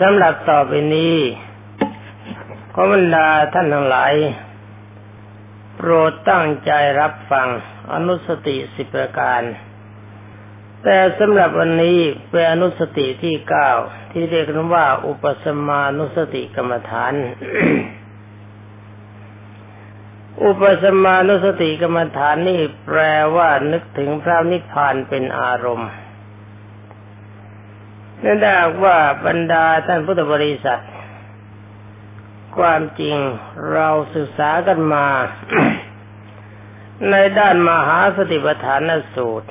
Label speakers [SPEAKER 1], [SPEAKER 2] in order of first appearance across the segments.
[SPEAKER 1] สำหรับต่อไปนี้ขอบรรดาท่านทั้งหลาย โปรดตั้งใจรับฟังอนุสติสิบประการ แต่สำหรับวันนี้เป็นอนุสติที่เก้าที่เรียกกันว่า อุปสมานุสติกรรมฐาน อุปสมานุสติกรรมฐานนี่แปลว่านึกถึงพระนิพพานเป็นอารมณ์ นั่นได้ว่าบรรดาท่านพุทธบริษัท ความจริงเราศึกษากันมา ในด้านมหาสติปัฏฐานสูตร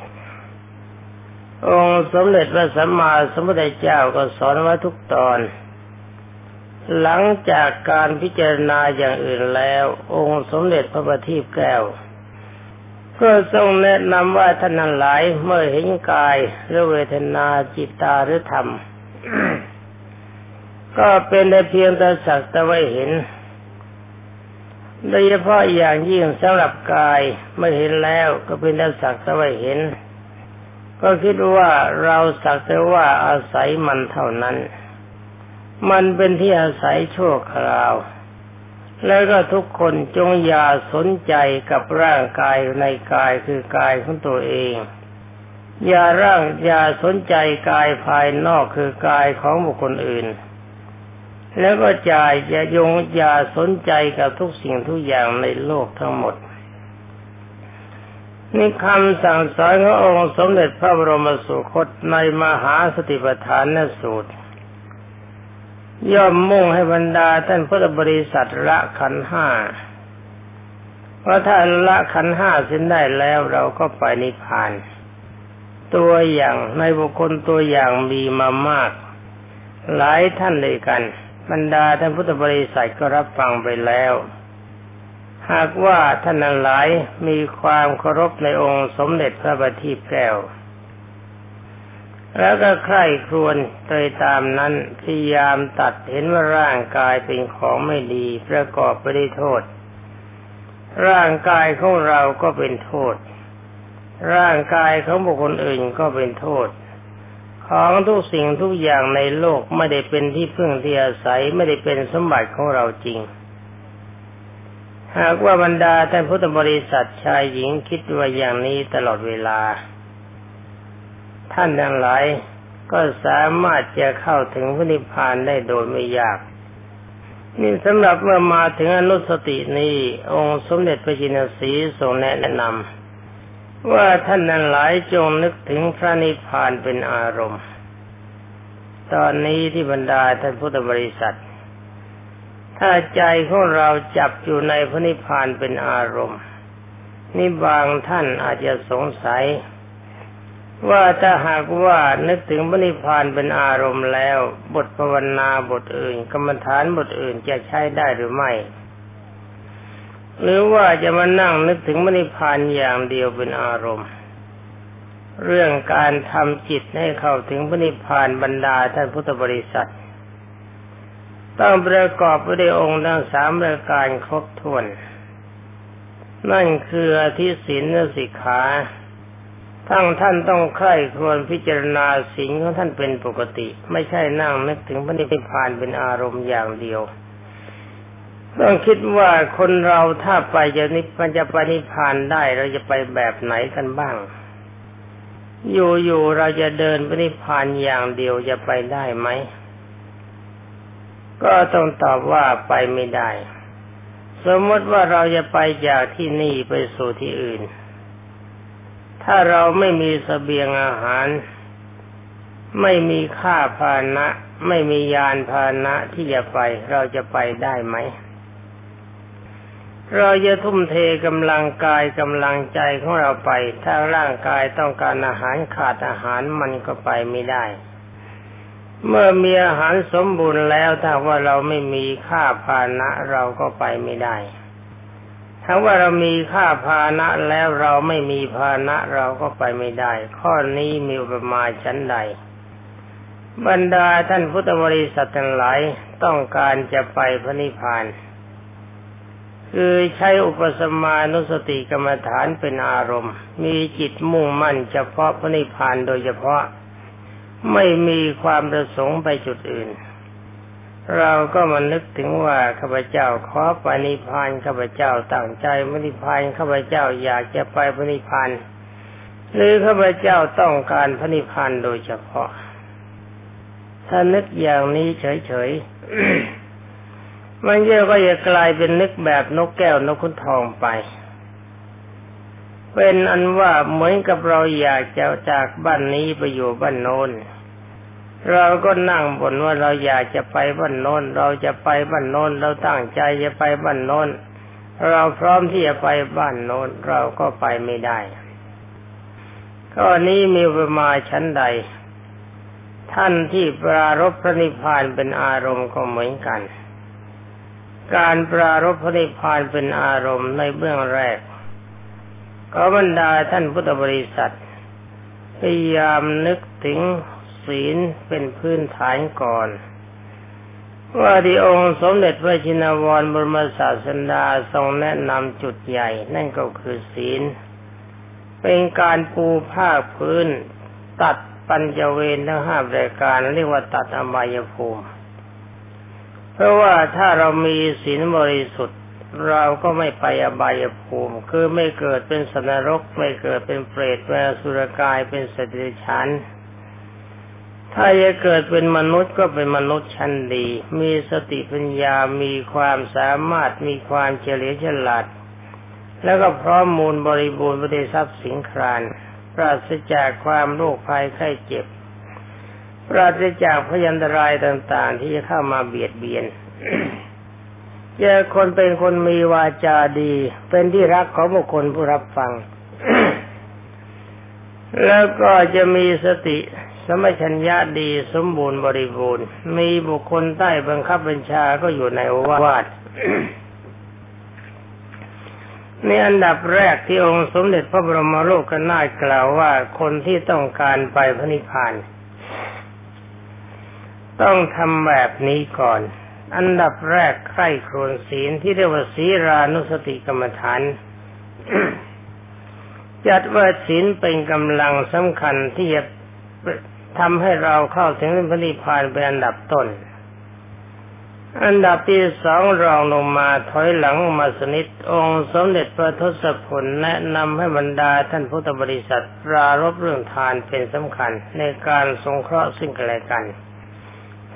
[SPEAKER 1] องค์สมเด็จพระสัมมาสัมพุทธเจ้าก็สอนไว้ทุกตอน หลังจากการพิจารณาอย่างอื่นแล้ว องค์สมเด็จพระบัณฑิตแก้ว ก็ทรงแนะนำว่าท่านนั้นหลายเมื่อเห็นกายหรือเวทนาจิตตาหรือธรรม ก็เป็นได้เพียงแต่สักแต่ว่าเห็นโดยเฉพาะอย่างยิ่งสำหรับกายเมื่อเห็นแล้วก็เป็นแต่สักแต่ว่าเห็น ก็คิดว่าเราสักแต่ว่าอาศัยมันเท่านั้น มันเป็นที่อาศัยชั่วคราว แล้วก็ทุกคนจงอย่าสนใจกับร่างกายในกายคือกายของตัวเอง อย่าร่างอย่าสนใจกายภายนอกคือกายของบุคคลอื่น แล้วก็ใจอย่ายงอย่าสนใจกับทุกสิ่งทุกอย่างในโลกทั้งหมดนี่คำสั่งสอนขององค์สมเด็จพระบรมสุคตในมหาสติปัฏฐานสูตร ย่อมมุ่งให้บรรดาท่านพุทธบริษัทละขันห้าเพราะถ้าละขันห้าเส้นได้แล้วเราก็ไปนิพพาน ตัวอย่างในบุคคลตัวอย่างมีมามาก หลายท่านเลยกัน บรรดาท่านพุทธบริษัทก็รับฟังไปแล้ว หากว่าท่านหลายมีความเคารพในองค์สมเด็จพระบัณฑิตแก้ว แล้วก็ใคร่ครวญโดยตามนั้นพยายามตัดเห็นว่าร่างกายเป็นของไม่ดีประกอบไปด้วยโทษ ร่างกายของเราก็เป็นโทษ ร่างกายของบุคคลอื่นก็เป็นโทษ ของทุกสิ่งทุกอย่างในโลกไม่ได้เป็นที่พึ่งที่อาศัยไม่ได้เป็นสมบัติของเราจริง หากว่าบรรดาท่านพุทธบริษัทชายหญิงคิดว่าอย่างนี้ตลอดเวลา ท่านทั้งหลายก็สามารถจะเข้าถึงพระนิพพานได้โดยไม่ยาก นี่สำหรับเมื่อมาถึงอนุสตินี้ องค์สมเด็จพระจินสีทรงแนะนำว่าท่านนั้นหลายจงนึกถึงพระนิพพานเป็นอารมณ์ ตอนนี้ที่บรรดาท่านพุทธบริษัท ถ้าใจของเราจับอยู่ในพระนิพพานเป็นอารมณ์นี่บางท่านอาจจะสงสัย ว่าถ้าหากว่านึกถึงพระนิพพานเป็นอารมณ์แล้ว บทภาวนาบทอื่น กรรมฐานบทอื่นจะใช้ได้หรือไม่ หรือว่าจะมานั่งนึกถึงพระนิพพานอย่างเดียวเป็นอารมณ์ เรื่องการทำจิตให้เข้าถึงพระนิพพานบรรดาท่านพุทธบริษัทต้องประกอบไปด้วยองค์ทั้งสามรายการครบถ้วน นั่นคืออธิศีลสิกขา ทั้งท่านต้องใคร่ครวญพิจารณาสิ่งของท่านเป็นปกติ ไม่ใช่นั่งนึกถึงพระนิพพานเป็นอารมณ์อย่างเดียว ต้องคิดว่าคนเราถ้าไปจะนิพพานจะไปนิพพานได้เราจะไปแบบไหนกันบ้าง อยู่ๆเราจะเดินไปนิพพานอย่างเดียวจะไปได้ไหมก็ต้องตอบว่าไปไม่ได้ สมมติว่าเราจะไปจากที่นี่ไปสู่ที่อื่น ถ้าเราไม่มีสเสบียงอาหาร ไม่มีค่าพาหนะไม่มียานพาหนะที่จะไป เราจะไปได้ไหม เราจะทุ่มเทกำลังกายกำลังใจของเราไป ถ้าร่างกายต้องการอาหารขาดอาหารมันก็ไปไม่ได้ เมื่อมีอาหารสมบูรณ์แล้วถ้าว่าเราไม่มีค่าพาหนะเราก็ไปไม่ได้ ถ้าว่าเรามีค่าพานะแล้วเราไม่มีพานะเราก็ไปไม่ได้ ข้อนี้มีอุปมาชั้นใด บรรดาท่านพุทธบริษัททั้งหลายต้องการจะไปพระนิพพาน คือใช้อุปสมานุสติกรรมฐานเป็นอารมณ์ มีจิตมุ่งมั่นเฉพาะพระนิพพานโดยเฉพาะไม่มีความประสงค์ไปจุดอื่น เราก็มานึกถึงว่าข้าพเจ้าขอปณิพานข้าพเจ้าตั้งใจปณิพานข้าพเจ้าอยากจะไปปณิพานหรือข้าพเจ้าต้องการพนิพพานโดยเฉพาะ ถ้านึกอย่างนี้เฉยๆมันเยอะก็จะกลายเป็นนึกแบบนกแก้วนกขุนทองไป เป็นอันว่าเหมือนกับเราอยากจะจากบ้านนี้ไปอยู่บ้านโน้น เราก็นั่งบ่นว่าเราอยากจะไปบ้านโน้น เราจะไปบ้านโน้น เราตั้งใจจะไปบ้านโน้น เราพร้อมที่จะไปบ้านโน้น เราก็ไปไม่ได้ข้อนี้มีประมาชั้นใด ท่านที่ปรารบพระนิพพานเป็นอารมณ์ก็เหมือนกัน การปรารบพระนิพพานเป็นอารมณ์ในเบื้องแรกก็บรรดาท่านพุทธบริษัทพยายามนึกถึง ศีลเป็นพื้นฐานก่อน ว่าที่องค์สมเด็จพระชินวรบรมศาสดาทรงแนะนำจุดใหญ่ นั่นก็คือศีล เป็นการปูผ้าพื้น ตัดปัญจเวรทั้งห้ารายการเรียกว่าตัดอบายภูมิ เพราะว่าถ้าเรามีศีลบริสุทธิ์เราก็ไม่ไปอบายภูมิ คือไม่เกิดเป็นสนรก ไม่เกิดเป็นเปรตเป็นสุรกายเป็นสติฉัน ถ้าจะเกิดเป็นมนุษย์ก็เป็นมนุษย์ชั้นดี มีสติปัญญา มีความสามารถ มีความเฉลียวฉลาด แล้วก็พร้อมมูลบริบูรณ์ไปด้วยทรัพย์สินครานปราศจากความโรคภัยไข้เจ็บ ปราศจากพยันตรายต่าง ๆ ที่จะเข้ามาเบียดเบียนเจอคนเป็นคนมีวาจาดี เป็นที่รักของบุคคลผู้รับฟัง แล้วก็จะมีสติ สมัชัญญาดีสมบูรณ์บริบูรณ์ มีบุคคลใต้บังคับบัญชาก็อยู่ในโอวาทในอันดับแรกที่องค์สมเด็จพระบรมโลกนาถกล่าวว่าคนที่ต้องการไปพระนิพพาน ต้องทำแบบนี้ก่อน อันดับแรกใคร่ครวญศีลที่เรียกว่าศีรานุสติกรรมฐานจัดว่าศีลเป็นกำลังสำคัญที่จะ ทำให้เราเข้าถึงพระนิพพานเป็นอันดับต้น อันดับที่สองรองลงมาถอยหลังมาสนิทองค์สมเด็จพระทศพลแนะนำให้บรรดาท่านพุทธบริษัทปรารบเรื่องทานเป็นสำคัญในการสงเคราะห์ซึ่งกันและกัน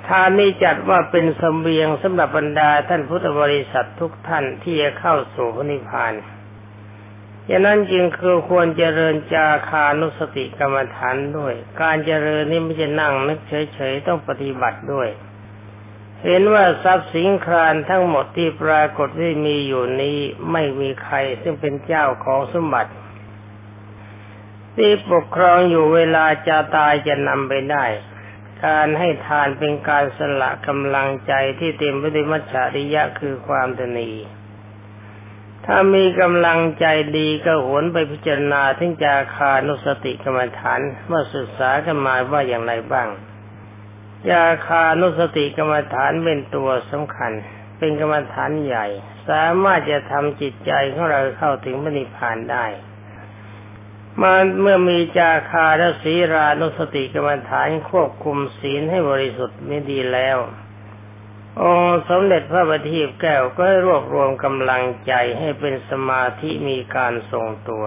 [SPEAKER 1] ทานนี้จัดว่าเป็นสมเบียงสำหรับบรรดาท่านพุทธบริษัททุกท่านที่จะเข้าสู่พระนิพพาน ฉะนั้นจึงคือควรเจริญจาคานุสติกรรมฐานด้วย การเจริญนี่ไม่ใช่นั่งนึกเฉยๆต้องปฏิบัติด้วย เห็นว่าทรัพย์สินครานทั้งหมดที่ปรากฏที่มีอยู่นี้ไม่มีใครซึ่งเป็นเจ้าของสมบัติ ที่ปกครองอยู่เวลาจะตายจะนำไปได้ การให้ทานเป็นการสละกำลังใจที่เต็มไปด้วยมัจฉริยะคือความตนี ถ้ามีกำลังใจดีก็หวนไปพิจารณาถึงจาคานุสติกรรมฐานว่าศึกษากันมาว่าอย่างไรบ้างยาคานุสติกรรมฐานเป็นตัวสำคัญ เป็นกรรมฐานใหญ่ สามารถจะทำจิตใจของเราเข้าถึงมรรคผานได้มันเมื่อมีจาคาและศีรานุสติกรรมฐานควบคุมศีลให้บริสุทธิ์ไม่ดีแล้ว องค์สมเด็จพระบัณฑิตแก้วก็รวบรวมกำลังใจให้เป็นสมาธิมีการทรงตัว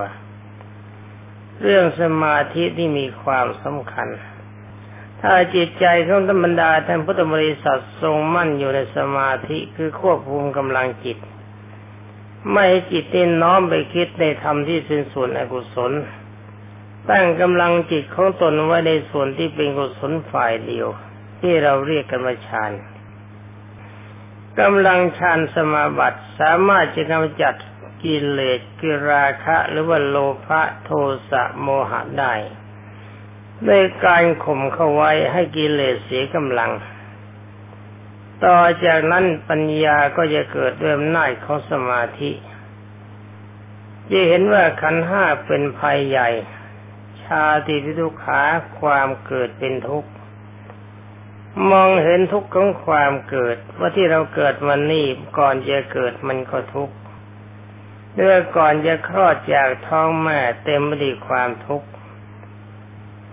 [SPEAKER 1] เรื่องสมาธิที่มีความสำคัญ ถ้าจิตใจของธรรมดาท่านพุทธบริษัททรงมั่นอยู่ในสมาธิคือควบคุมกำลังจิต ไม่ให้จิตเต้นน้อมไปคิดในธรรมที่เป็นส่วนอกุศล ตั้งกำลังจิตของตนไว้ในส่วนที่เป็นกุศลฝ่ายเดียว ที่เราเรียกกันว่าฌาน กำลังฌานสมาบัติสามารถจะกำจัดกิเลสกิราคะหรือว่าโลภะโทสะโมหะได้ในการข่มเข้าไว้ให้กิเลสเสียกำลัง ต่อจากนั้นปัญญาก็จะเกิดด้วยอำนาจของสมาธิจะเห็นว่าขันห้าเป็นภัยใหญ่ ชาติพิทุขาความเกิดเป็นทุกข์ มองเห็นทุกข์ของความเกิด ว่าที่เราเกิดมันนี่ก่อนจะเกิดมันก็ทุกข์เมื่อก่อนจะคลอดจากท้องแม่เต็มไปด้วยความทุกข์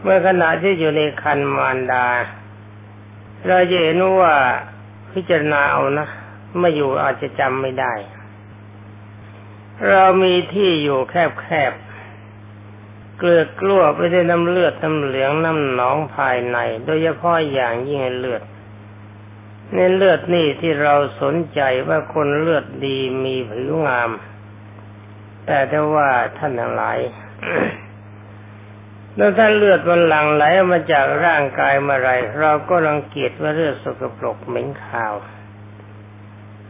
[SPEAKER 1] เมื่อขณะที่อยู่ในคันมารดา เราจะเห็นว่าพิจารณาเอานะไม่อยู่อาจจะจำไม่ได้ เรามีที่อยู่แคบๆ เกลือกลั้วไปด้วยน้ำเลือดน้ำเหลืองน้ำหนองภายใน โดยเฉพาะอย่างยิ่งเลือดในเลือดนี่ที่เราสนใจว่าคนเลือดดีมีผิวงาม แต่ถ้าว่าท่านทั้งหลายแล้วถ้าเลือดมันหลั่งไหลมาจากร่างกายเมื่อไรเราก็รังเกียจว่าเลือดสกปรกเหม็นขาว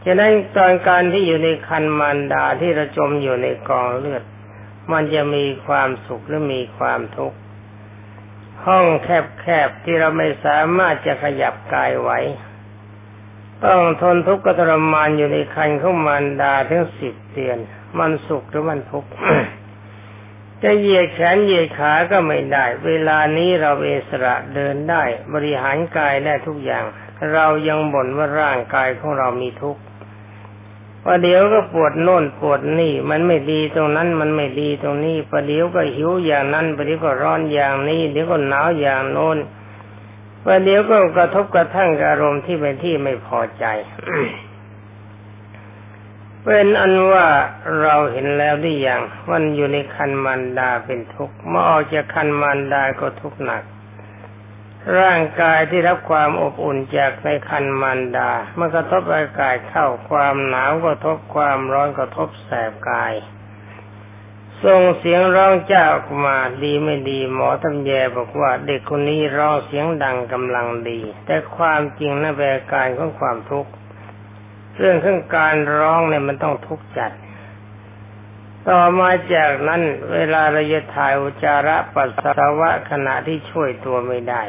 [SPEAKER 1] ฉะนั้นตอนการที่อยู่ในคันมารดาที่ระจมอยู่ในกองเลือด มันจะมีความสุขหรือมีความทุกข์ห้องแคบๆที่เราไม่สามารถจะขยับกายไหวต้องทนทุกข์กทรมานอยู่ในคันของมารดาถึงสิบเดือน มันสุขหรือมันทุกข์จะเหยียดแขนเหยียดขาก็ไม่ได้ เวลานี้เราเอสระเดินได้ บริหารกายได้ทุกอย่าง เรายังบ่นว่าร่างกายของเรามีทุกข์ ประเดี๋ยวก็ปวดโน่นปวดนี่ มันไม่ดีตรงนั้นมันไม่ดีตรงนี้ประเดี๋ยวก็หิวอย่างนั้นประเดี๋ยวก็ร้อนอย่างนี้เดี๋ยวก็หนาวอย่างโน้นประเดี๋ยวก็กระทบกระทั่งอารมณ์ที่เป็นที่ไม่พอใจเป็นอันว่าเราเห็นแล้วได้อย่างวันอยู่ในคันมันดาเป็นทุกข์เมื่อออกจากคันมันดาก็ทุกข์หนัก ร่างกายที่รับความอบอุ่นจากในคันมันดา เมื่อกระทบอากาศเข้าความหนาวก็ทบความร้อนก็ทบแสบกายส่งเสียงร้องเจ้าออกมาดีไม่ดีหมอตำแยบอกว่าเด็กคนนี้ร้องเสียงดังกำลังดี แต่ความจริงนั่นเป็นการของความทุกข์เรื่องของการร้องเนี่ยมันต้องทุกข์จัด ต่อมาจากนั้น เวลาเราจะถ่ายอุจาระปัสสาวะขณะที่ช่วยตัวไม่ได้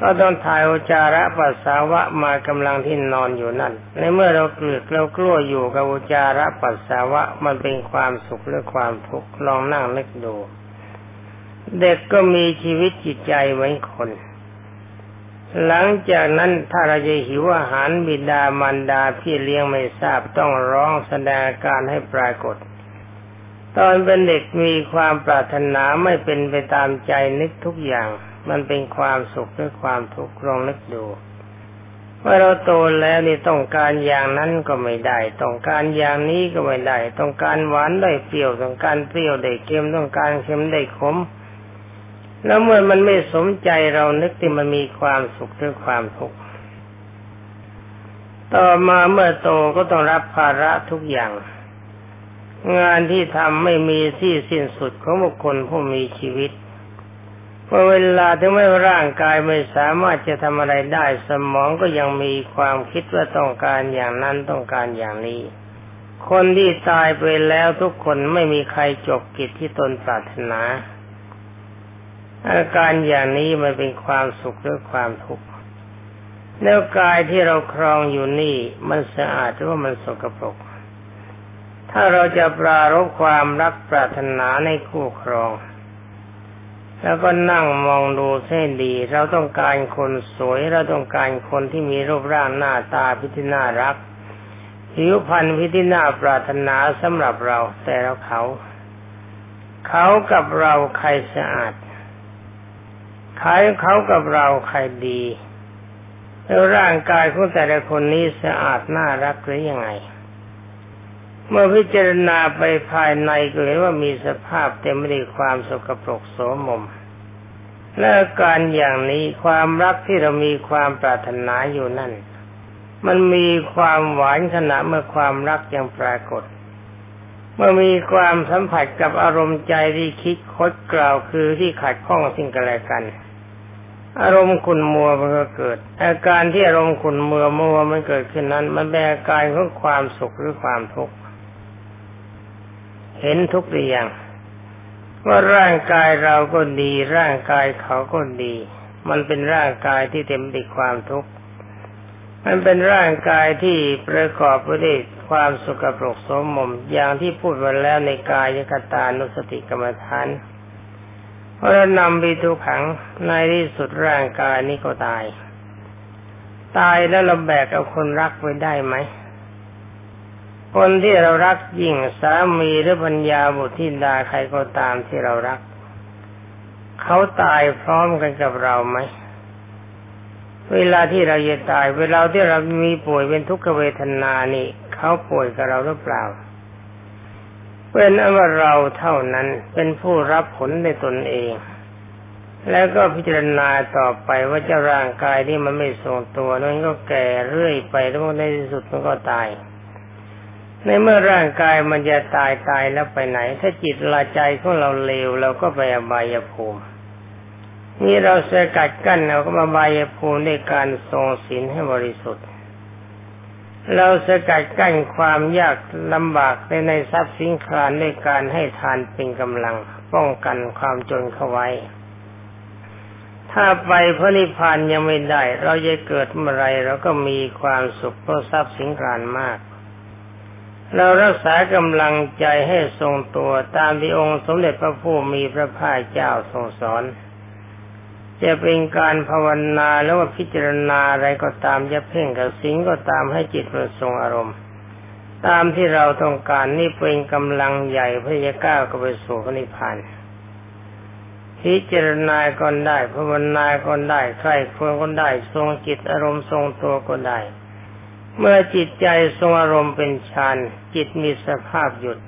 [SPEAKER 1] ก็ต้องถ่ายอุจาระปัสสาวะมากำลังที่นอนอยู่นั่น ในเมื่อเราเกลือกเรากลัวอยู่กับอุจาระปัสสาวะมันเป็นความสุขหรือความทุกข์ลองนั่งนึกดู เด็กก็มีชีวิตจิตใจเหมือนคน หลังจากนั้นถ้าเราจะหิวอาหารบิดามารดาพี่เลี้ยงไม่ทราบต้องร้องแสดงการให้ปรากฏตอนเป็นเด็กมีความปรารถนาไม่เป็นไปตามใจนึกทุกอย่าง มันเป็นความสุขหรือความทุกข์ลองนึกดูเมื่อเราโตแล้วนี่ต้องการอย่างนั้นก็ไม่ได้ ต้องการอย่างนี้ก็ไม่ได้ ต้องการหวานได้เปรี้ยวต้องการเปรี้ยวได้เค็มต้องการเค็มได้ขม แล้วเมื่อมันไม่สมใจเรานึกที่มันมีความสุขหรือความทุกข์ต่อมาเมื่อโตก็ต้องรับภาระทุกอย่าง งานที่ทำไม่มีที่สิ้นสุดของบุคคลผู้มีชีวิต พอเวลาถึงแม้ร่างกายไม่สามารถจะทำอะไรได้ สมองก็ยังมีความคิดว่าต้องการอย่างนั้นต้องการอย่างนี้ คนที่ตายไปแล้วทุกคนไม่มีใครจบกิจที่ตนปรารถนา อาการอย่างนี้มันเป็นความสุขหรือความทุกข์แล้วกายที่เราครองอยู่นี่มันสะอาดหรือว่ามันสกปรก ถ้าเราจะปรารบความรักปรารถนาในคู่ครอง แล้วก็นั่งมองดูเส้นดี เราต้องการคนสวย เราต้องการคนที่มีรูปร่างหน้าตาพิธีน่ารัก ผิวพรรณพิธีน่าปรารถนาสำหรับเรา แต่เราเขา เขากับเราใครสะอาดขายเขากับเราใครดีแล้วร่างกายของแต่ละคนนี้สะอาดน่ารักหรือยังไง เมื่อพิจารณาไปภายในก็เห็นว่ามีสภาพเต็มไปด้วยความสกปรกโสมม และการอย่างนี้ความรักที่เรามีความปรารถนาอยู่นั่น มันมีความหวานขณะเมื่อความรักยังปรากฏ เมื่อมีความสัมผัสกับอารมณ์ใจที่คิดคดกล่าวคือที่ขัดข้องสิ่งกันและกัน อารมณ์ขุนมัวมันก็เกิด อาการที่อารมณ์ขุนมัวมัวมันเกิดขึ้นนั้น มันเป็นอาการของความสุขหรือความทุกข์ เห็นทุกอย่างว่าร่างกายเราก็ดี ร่างกายเขาก็ดี มันเป็นร่างกายที่เต็มไปด้วยความทุกข์ มันเป็นร่างกายที่ประกอบไปด้วยความสุขปรกสมมมอย่างที่พูดไว้แล้วในกายกตานุสติกรรมฐานเพราะนำไปทุกขังในที่สุดร่างกายนี้ก็ตาย ตายแล้วเราแบกเอาคนรักไว้ได้ไหม คนที่เรารักยิ่งสามีหรือปัญญาบุตรธิดาใครก็ตามที่เรารัก เขาตายพร้อมกันกับเราไหมเวลาที่เราจะตาย เวลาที่เรามีป่วยเป็นทุกขเวทนานี่ เขาป่วยกับเราหรือเปล่าเป็นว่าเราเท่านั้นเป็นผู้รับผลในตนเอง แล้วก็พิจารณาต่อไปว่าจะร่างกายที่มันไม่ทรงตัวนั้นก็แก่เรื่อยไปแล้วในที่สุดมันก็ตาย ในเมื่อร่างกายมันจะตายตายแล้วไปไหน ถ้าจิตลาใจของเราเลวเราก็ไปอบายภูมินี่เราสกัดกั้นเราก็มาบายภูมิด้วยการทรงศีลให้บริสุทธิ์ เราสกัดกั้นความยากลำบากในในทรัพย์สินคลานด้วยการให้ทานเป็นกำลัง ป้องกันความจนเข้าไว้ ถ้าไปพระนิพพานยังไม่ได้ เราจะเกิดเมื่อไรเราก็มีความสุขเพราะทรัพย์สินคลานมาก เรารักษากำลังใจให้ทรงตัวตามที่องค์สมเด็จพระผู้มีพระภาคเจ้าทรงสอน จะเป็นการภาวนาแล้วว่าพิจารณาอะไรก็ตามจะเพ่งกับสิ่งก็ตามให้จิตมันทรงอารมณ์ ตามที่เราต้องการนี่เป็นกำลังใหญ่เพื่อจะก้าวไปสู่พระนิพพานพิจารณาก็ได้ภาวนาก็ได้ใครควรก็ได้ทรงจิตอารมณ์ทรงตัวก็ได้ เมื่อจิตใจทรงอารมณ์เป็นฌานจิตมีสภาพหยุด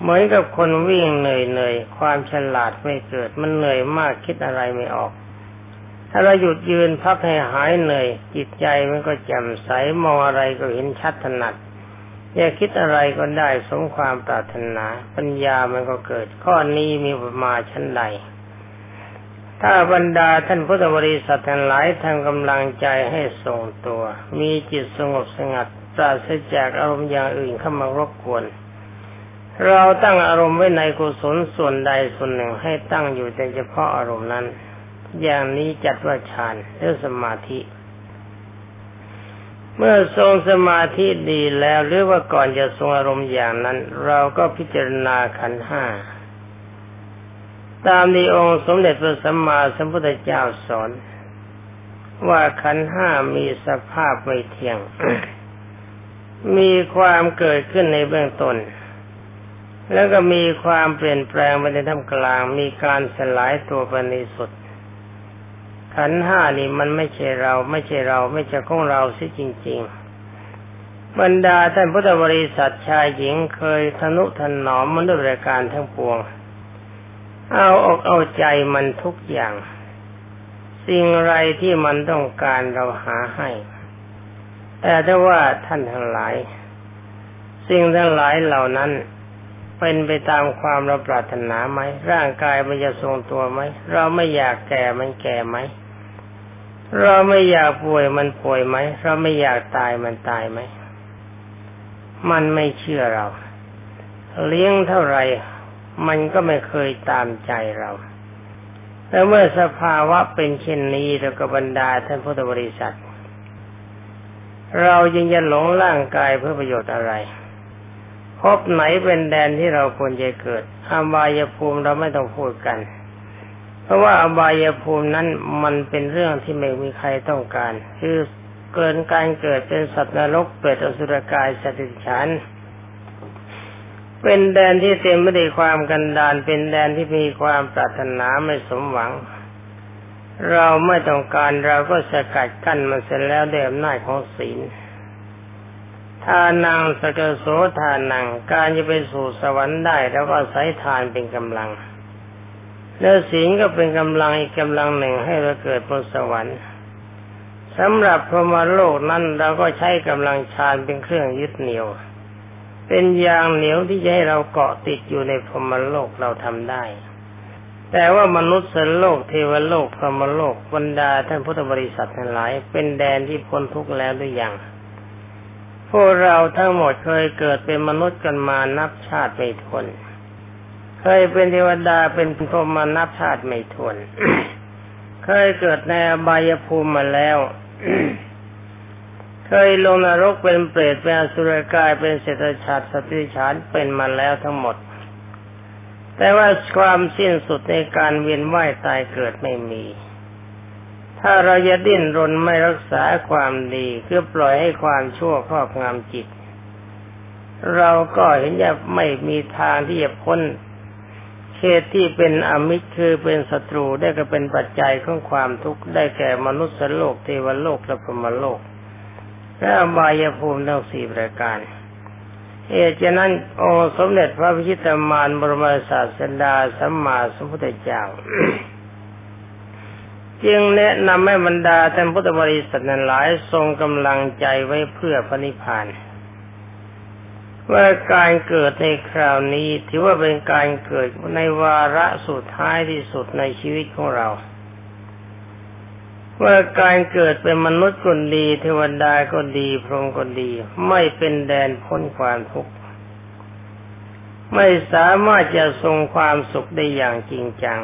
[SPEAKER 1] เหมือนกับคนวิ่งเหนื่อยเหนื่อยความฉลาดไม่เกิด มันเหนื่อยมากคิดอะไรไม่ออก ถ้าเราหยุดยืนพักให้หายเหนื่อย จิตใจมันก็แจ่มใสมองอะไรก็เห็นชัดถนัดอยากคิดอะไรก็ได้สมความปรารถนา ปัญญามันก็เกิด ข้อนี้มีประมาชั้นใด ถ้าบรรดาท่านพุทธบริษัททั้งหลายทำกำลังใจให้ทรงตัว มีจิตสงบสงัดปราศจากอารมณ์อย่างอื่นเข้ามารบกวน เราตั้งอารมณ์ไว้ในกุศลส่วนใดส่วนหนึ่งให้ตั้งอยู่แต่เฉพาะอารมณ์นั้น อย่างนี้จัดว่าฌานหรือสมาธิ เมื่อทรงสมาธิดีแล้วหรือว่าก่อนจะทรงอารมณ์อย่างนั้น เราก็พิจารณาขันห้า ตามที่องค์สมเด็จพระสัมมาสัมพุทธเจ้าสอน ว่าขันห้ามีสภาพไม่เที่ยง มีความเกิดขึ้นในเบื้องต้น แล้วก็มีความเปลี่ยนแปลงไปในท่ามกลาง มีการสลายตัวไปในสุด ขันห้านี่มันไม่ใช่เรา ไม่ใช่เรา ไม่ใช่ของเราสิจริง ๆบรรดาท่านพุทธบริษัทชายหญิงเคยทนุถนอมมนุษย์รายการทั้งปวง เอาอกเอาใจมันทุกอย่าง สิ่งไรที่มันต้องการเราหาให้ แต่ถ้าว่าท่านทั้งหลาย สิ่งทั้งหลายเหล่านั้นเป็นไปตามความเราปรารถนาไหม ร่างกายมันจะทรงตัวไหม เราไม่อยากแก่มันแก่ไหม เราไม่อยากป่วยมันป่วยไหม เราไม่อยากตายมันตายไหม มันไม่เชื่อเรา เลี้ยงเท่าไร มันก็ไม่เคยตามใจเรา แต่เมื่อสภาวะเป็นเช่นนี้เราก็บรรดาท่านพุทธบริษัท เรายังจะหลงร่างกายเพื่อประโยชน์อะไร พบไหนเป็นแดนที่เราควรจะเกิดอบายภูมิเราไม่ต้องพูดกัน เพราะว่าอบายภูมินั้นมันเป็นเรื่องที่ไม่มีใครต้องการ คือเกินการเกิดเป็นสัตว์นรกเปิดอสุรกายสติฉัน เป็นแดนที่เต็มไปด้วยความกันดานเป็นแดนที่มีความปรารถนาไม่สมหวัง เราไม่ต้องการเราก็สกัดกั้นมันเสร็จแล้วด้วยอำนาจของศีลทานังสกโสทานังการจะไปสู่สวรรค์ได้แล้วก็ใช้ทานเป็นกำลัง แล้วศีลก็เป็นกำลังอีกกำลังหนึ่งให้เราเกิดบนสวรรค์สำหรับพรหมโลกนั้นเราก็ใช้กำลังฌานเป็นเครื่องยึดเหนี่ยว เป็นยางเหนียวที่จะให้เราเกาะติดอยู่ในพรหมโลกเราทำได้ แต่ว่ามนุษย์สโลกเทวโลกพรหมโลกบรรดาท่านพุทธบริษัททั้งหลาย เป็นแดนที่พ้นทุกข์แล้วหรือยังพวกเราทั้งหมดเคยเกิดเป็นมนุษย์กันมานับชาติไม่ทวนเคยเป็นเทวดาเป็นพรหมมานับชาติไม่ทวนเคยเกิดในอบายภูมิมาแล้ว ยลงนรกเป็นเปรตเป็นอสุรกายเป็นเศรษฐชาติสติฉานเป็นมาแล้วทั้งหมด แต่ว่าความสิ้นสุดในการเวียนว่ายตายเกิดไม่มี ถ้าเราจะดิ้นรนไม่รักษาความดีคือปล่อยให้ความชั่วครอบงำจิต เราก็เห็นจะไม่มีทางที่จะพ้นเขตที่เป็นอมิตรคือเป็นศัตรูได้ก็เป็นปัจจัยของความทุกข์ได้แก่มนุษย์โลกเทวโลกและพรหมโลก และอบายภูมิทั้งสี่ประการเหตุฉะนั้นองค์สมเด็จพระพิชิตมารบรมศาสดาสัมมาสัมพุทธเจ้า จึงแนะนำให้บรรดาท่านพุทธบริษัทนั้นหลายทรงกำลังใจไว้เพื่อพระนิพพานว่าการเกิดในคราวนี้ถือว่าเป็นการเกิดในวาระสุดท้ายที่สุดในชีวิตของเรา ว่าการเกิดเป็นมนุษย์ก็ดี เทวดาก็ดี พรหมก็ดี ไม่เป็นแดนพ้นความทุกข์ไม่สามารถจะทรงความสุขได้อย่างจริงจัง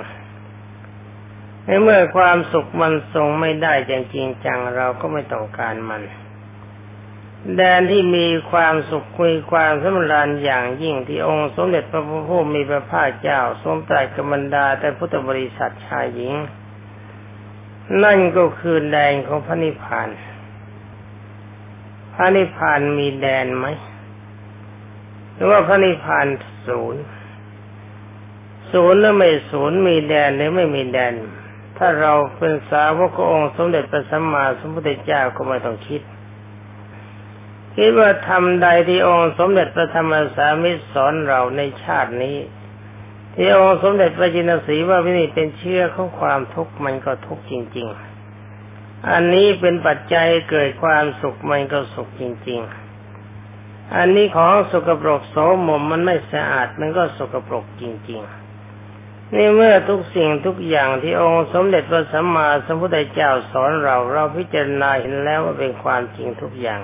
[SPEAKER 1] ในเมื่อความสุขมันทรงไม่ได้อย่างจริงจังเราก็ไม่ต้องการมัน แดนที่มีความสุขคุยความสำราญอย่างยิ่งที่องค์สมเด็จพระพุทธมีพระภาคเจ้าทรงตรัสกับบรรดาแต่พุทธบริษัทชายหญิง นั่นก็คือแดนของพระนิพพาน พระนิพพานมีแดนไหม หรือว่าพระนิพพานศูนย์ ศูนย์หรือไม่ศูนย์มีแดนหรือไม่มีแดน ถ้าเราเป็นสาวกองค์สมเด็จพระสัมมาสัมพุทธเจ้าก็ไม่ต้องคิด คิดว่าทำใดที่องค์สมเด็จพระธรรมสามิตรสอนเราในชาตินี้ ที่องค์สมเด็จพระจินสีว่าวินิเป็นเชื่อของความทุกข์มันก็ทุกข์จริง ๆ อันนี้เป็นปัจจัยเกิดความสุขมันก็สุขจริง ๆ อันนี้ของสกปรกโสมมมันไม่สะอาดมันก็สกปรกจริง ๆ นี่เมื่อทุกสิ่งทุกอย่างที่องค์สมเด็จพระสัมมาสัมพุทธเจ้าสอนเราเราพิจารณาเห็นแล้วว่าเป็นความจริงทุกอย่าง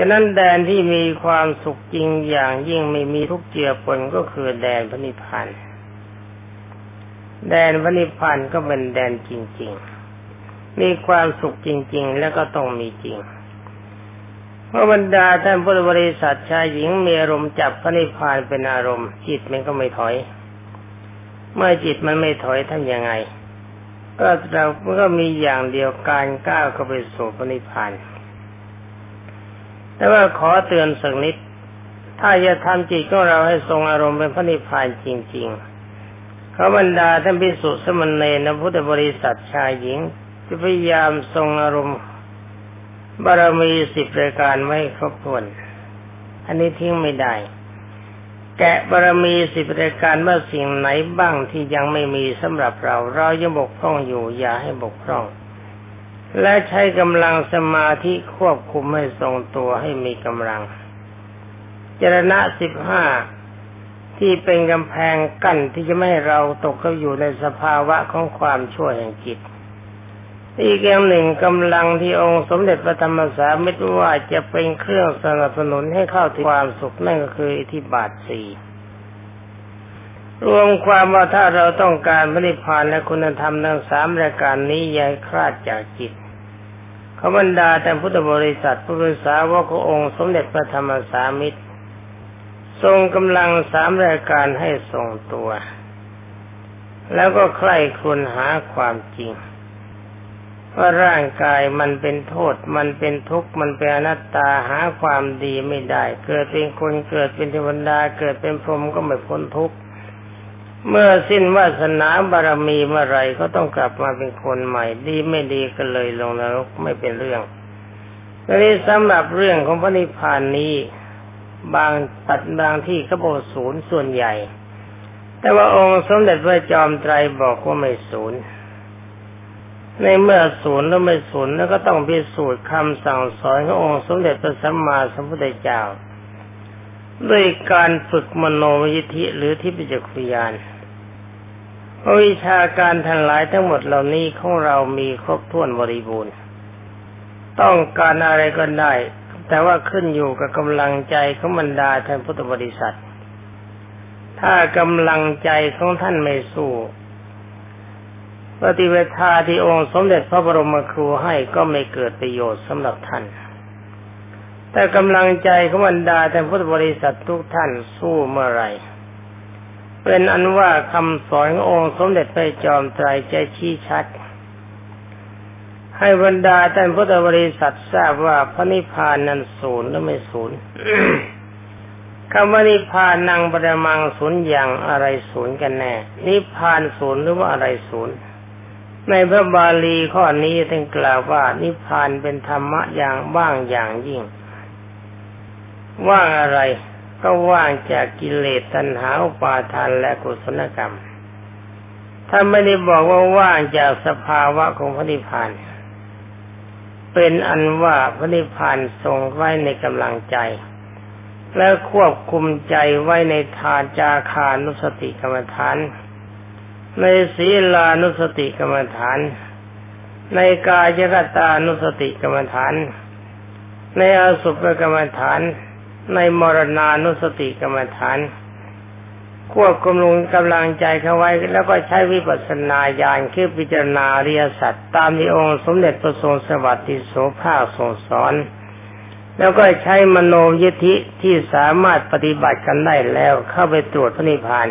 [SPEAKER 1] ฉะนั้นแดนที่มีความสุขจริงอย่างยิ่งไม่มีทุกเจือปนก็คือแดนพระนิพพานแดนพระนิพพานก็เป็นแดนจริง ๆ มีความสุขจริง ๆ แล้วก็ต้องมีจริงเพราะบรรดาท่านพุทธบริษัทชายหญิงมีอารมณ์จับพระนิพพานเป็นอารมณ์ จิตมันก็ไม่ถอย เมื่อจิตมันไม่ถอยทำยังไง ก็เราก็มีอย่างเดียวการก้าวเข้าไปสู่พระนิพพาน แต่ว่าขอเตือนสักนิด ถ้าจะทำจิตของเราให้ทรงอารมณ์เป็นพระนิพพานจริง ๆ เขาบรรดาท่านพิสุสมณเณรพุทธบริษัทชายหญิงจะพยายามทรงอารมณ์บารมีสิบรายการไม่ครบถ้วน อันนี้ทิ้งไม่ได้ แกะบารมีสิบรายการว่าสิ่งไหนบ้างที่ยังไม่มีสำหรับเรา เรายังบกพร่องอยู่อย่าให้บกพร่อง และใช้กำลังสมาธิควบคุมให้ทรงตัวให้มีกำลัง จรณะสิบห้าที่เป็นกำแพงกั้นที่จะไม่ให้เราตกเข้าอยู่ในสภาวะของความชั่วแห่งจิต อีกอย่างหนึ่งกำลังที่องค์สมเด็จพระธรรมสามิตรว่าจะเป็นเครื่องสนับสนุนให้เข้าถึงความสุขนั่นก็คืออิทธิบาทสี่ รวมความว่าถ้าเราต้องการพระนิพพานและคุณธรรมทั้งสามรายการนี้อย่าคลาดจากจิตขบรรดาแต่พุทธบริษัทผู้เป็นสาวกขององค์สมเด็จพระธรรมสามิตร ทรงกำลังสามรายการให้ทรงตัว แล้วก็ใคร่ควญหาความจริงว่าร่างกายมันเป็นโทษ มันเป็นทุกข์ มันเป็นอนัตตาหาความดีไม่ได้ เกิดเป็นคนเกิดเป็นเทวดาเกิดเป็นพรหมก็ไม่พ้นทุกข์ เมื่อสิ้นวาสนาบารมีเมื่อไรก็ต้องกลับมาเป็นคนใหม่ ดีไม่ดีก็เลยลงนรกไม่เป็นเรื่องทีนี้สำหรับเรื่องของพระนิพพานนี้ บางตัดบางที่ก็บอกศูนย์ส่วนใหญ่ แต่ว่าองค์สมเด็จพระจอมไตรบอกว่าไม่ศูนย์ในเมื่อศูนย์แล้วไม่ศูนย์แล้วก็ต้องพิสูจน์คำสั่งสอนขององค์สมเด็จพระสัมมาสัมพุทธเจ้า ด้วยการฝึกมโนวิธิหรือที่ปิจคุยานวิชาการทั้งหลายทั้งหมดเหล่านี้ของเรามีครบถ้วนบริบูรณ์ ต้องการอะไรก็ได้ แต่ว่าขึ้นอยู่กับกำลังใจของบรรดาท่านพุทธบริษัท ถ้ากำลังใจของท่านไม่สู้ปฏิเวทาที่องค์สมเด็จพระบรมครูให้ก็ไม่เกิดประโยชน์สำหรับท่าน แต่กำลังใจของบรรดาแต่พุทธบริษัททุกท่านสู้เมื่อไรเป็นอันว่าคำสอนขององค์สมเด็จพระจอมไตรใจชี้ชัด ให้บรรดาท่านพุทธบริษัททราบว่าพระนิพพานนั้นศูนย์หรือไม่ศูนย์คำว่านิพพานนังปรมังศูนย์อย่างอะไรศูนย์กันแน่ นิพพานศูนย์หรือว่าอะไรศูนย์ ในพระบาลีข้อนี้ท่านกล่าวว่านิพพานเป็นธรรมะอย่างว่างอย่างยิ่ง ว่างอะไรก็ว่างจากกิเลสตัณหาอุปาทานและกุศลกรรม ถ้าไม่ได้บอกว่าว่างจากสภาวะของพระนิพพาน เป็นอันว่าพระนิพพานทรงไว้ในกำลังใจ และควบคุมใจไว้ในทานจาคานุสติกรรมฐาน ในศีลานุสติกรรมฐาน ในกายกตานุสติกรรมฐาน ในอสุภกรรมฐาน ในมรณานุสติกรรมฐาน ควบคุมลงกำลังใจเข้าไว้ แล้วก็ใช้วิปัสสนาญาณคือพิจารณาเรียสัตว์ตามที่องค์สมเด็จพระทรงสวัสดิโสภาคทรงสอน แล้วก็ใช้มโนยิธิที่สามารถปฏิบัติกันได้แล้วเข้าไปตรวจพระนิพพาน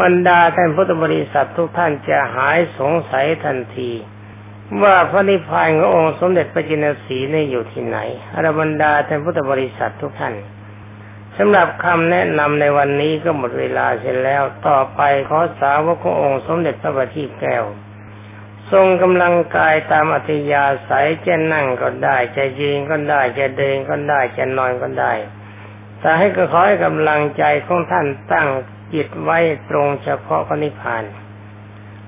[SPEAKER 1] บรรดาท่านพุทธบริษัททุกท่านจะหายสงสัยทันที ว่าพระนิพพานขององค์สมเด็จพระจินสีนี่อยู่ที่ไหนอรบรรดาท่านพุทธบริษัททุกท่านสำหรับคำแนะนำในวันนี้ก็หมดเวลาเสร็จแล้วต่อไปขอสาวกขององค์สมเด็จพระบัณฑิตแก้ว ทรงกำลังกายตามอัธยาศัยจะนั่งก็ได้ จะยืนก็ได้ จะเดินก็ได้ จะนอนก็ได้ แต่ให้ก็ขอให้กำลังใจของท่านตั้งจิตไว้ตรงเฉพาะพระนิพพาน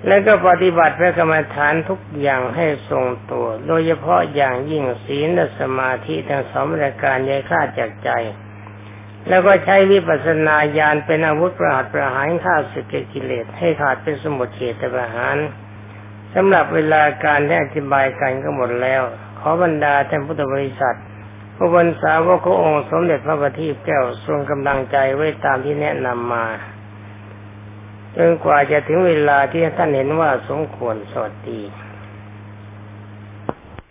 [SPEAKER 1] และก็ปฏิบัติพระกรรมฐานทุกอย่างให้ทรงตัว โดยเฉพาะอย่างยิ่งศีลและสมาธิทั้งสองประการใหญ่ข้าจากใจ แล้วก็ใช้วิปัสสนาญาณเป็นอาวุธประหัตประหารข้าศึกกิเลสให้ขาดเป็นสมุทเฉตประหารสำหรับเวลาการที่อธิบายกันก็หมดแล้ว ขอบรรดาท่านพุทธบริษัทพระบรรสาวกขององค์สมเด็จพระบัณฑิตแก้วทรงกำลังใจไว้ตามที่แนะนำมา จนกว่าจะถึงเวลาที่ท่านเห็นว่าสมควรสวัสดี